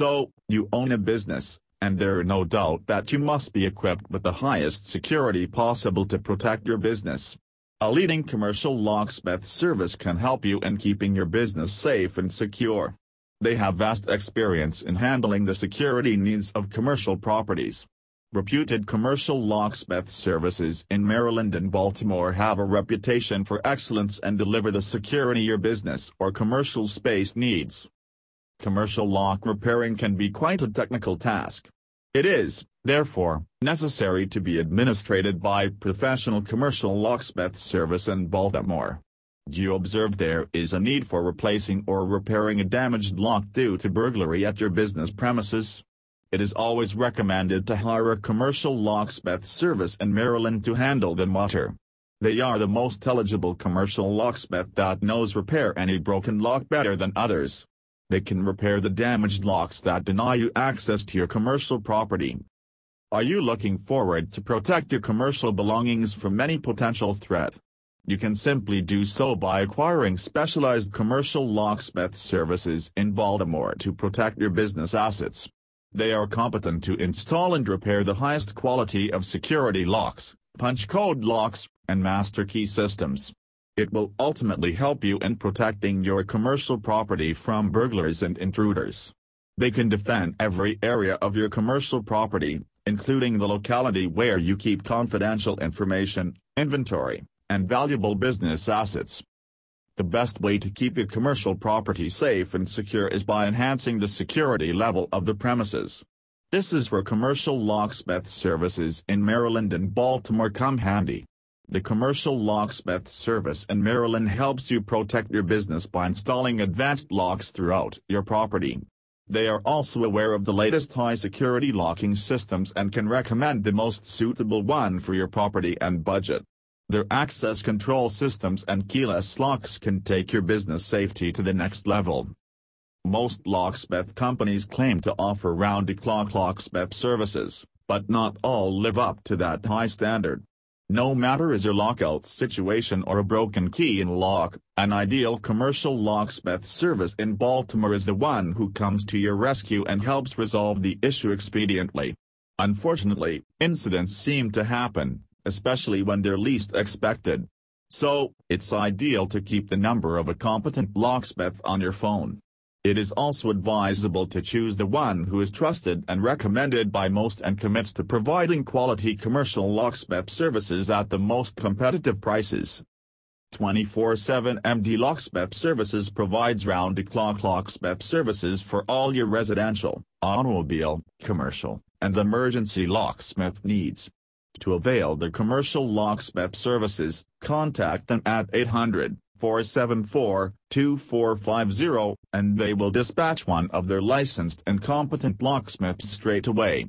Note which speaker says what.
Speaker 1: So, you own a business, and there are no doubt that you must be equipped with the highest security possible to protect your business. A leading commercial locksmith service can help you in keeping your business safe and secure. They have vast experience in handling the security needs of commercial properties. Reputed commercial locksmith services in Maryland and Baltimore have a reputation for excellence and deliver the security your business or commercial space needs. Commercial lock repairing can be quite a technical task. It is, therefore, necessary to be administered by professional commercial locksmith service in Baltimore. Do you observe there is a need for replacing or repairing a damaged lock due to burglary at your business premises? It is always recommended to hire a commercial locksmith service in Maryland to handle the matter. They are the most eligible commercial locksmith that knows repair any broken lock better than others. They can repair the damaged locks that deny you access to your commercial property. Are you looking forward to protect your commercial belongings from any potential threat? You can simply do so by acquiring specialized commercial locksmith services in Baltimore to protect your business assets. They are competent to install and repair the highest quality of security locks, punch code locks, and master key systems. It will ultimately help you in protecting your commercial property from burglars and intruders. They can defend every area of your commercial property, including the locality where you keep confidential information, inventory, and valuable business assets. The best way to keep your commercial property safe and secure is by enhancing the security level of the premises. This is where commercial locksmith services in Maryland and Baltimore come handy. The commercial locksmith service in Maryland helps you protect your business by installing advanced locks throughout your property. They are also aware of the latest high-security locking systems and can recommend the most suitable one for your property and budget. Their access control systems and keyless locks can take your business safety to the next level. Most locksmith companies claim to offer round-the-clock locksmith services, but not all live up to that high standard. No matter is your lockout situation or a broken key in lock, an ideal commercial locksmith service in Baltimore is the one who comes to your rescue and helps resolve the issue expediently. Unfortunately, incidents seem to happen, especially when they're least expected. So, it's ideal to keep the number of a competent locksmith on your phone. It is also advisable to choose the one who is trusted and recommended by most and commits to providing quality commercial locksmith services at the most competitive prices. 24-7 MD Locksmith Services provides round-the-clock locksmith services for all your residential, automobile, commercial, and emergency locksmith needs. To avail the commercial locksmith services, contact them at 800 474-2450, and they will dispatch one of their licensed and competent locksmiths straight away.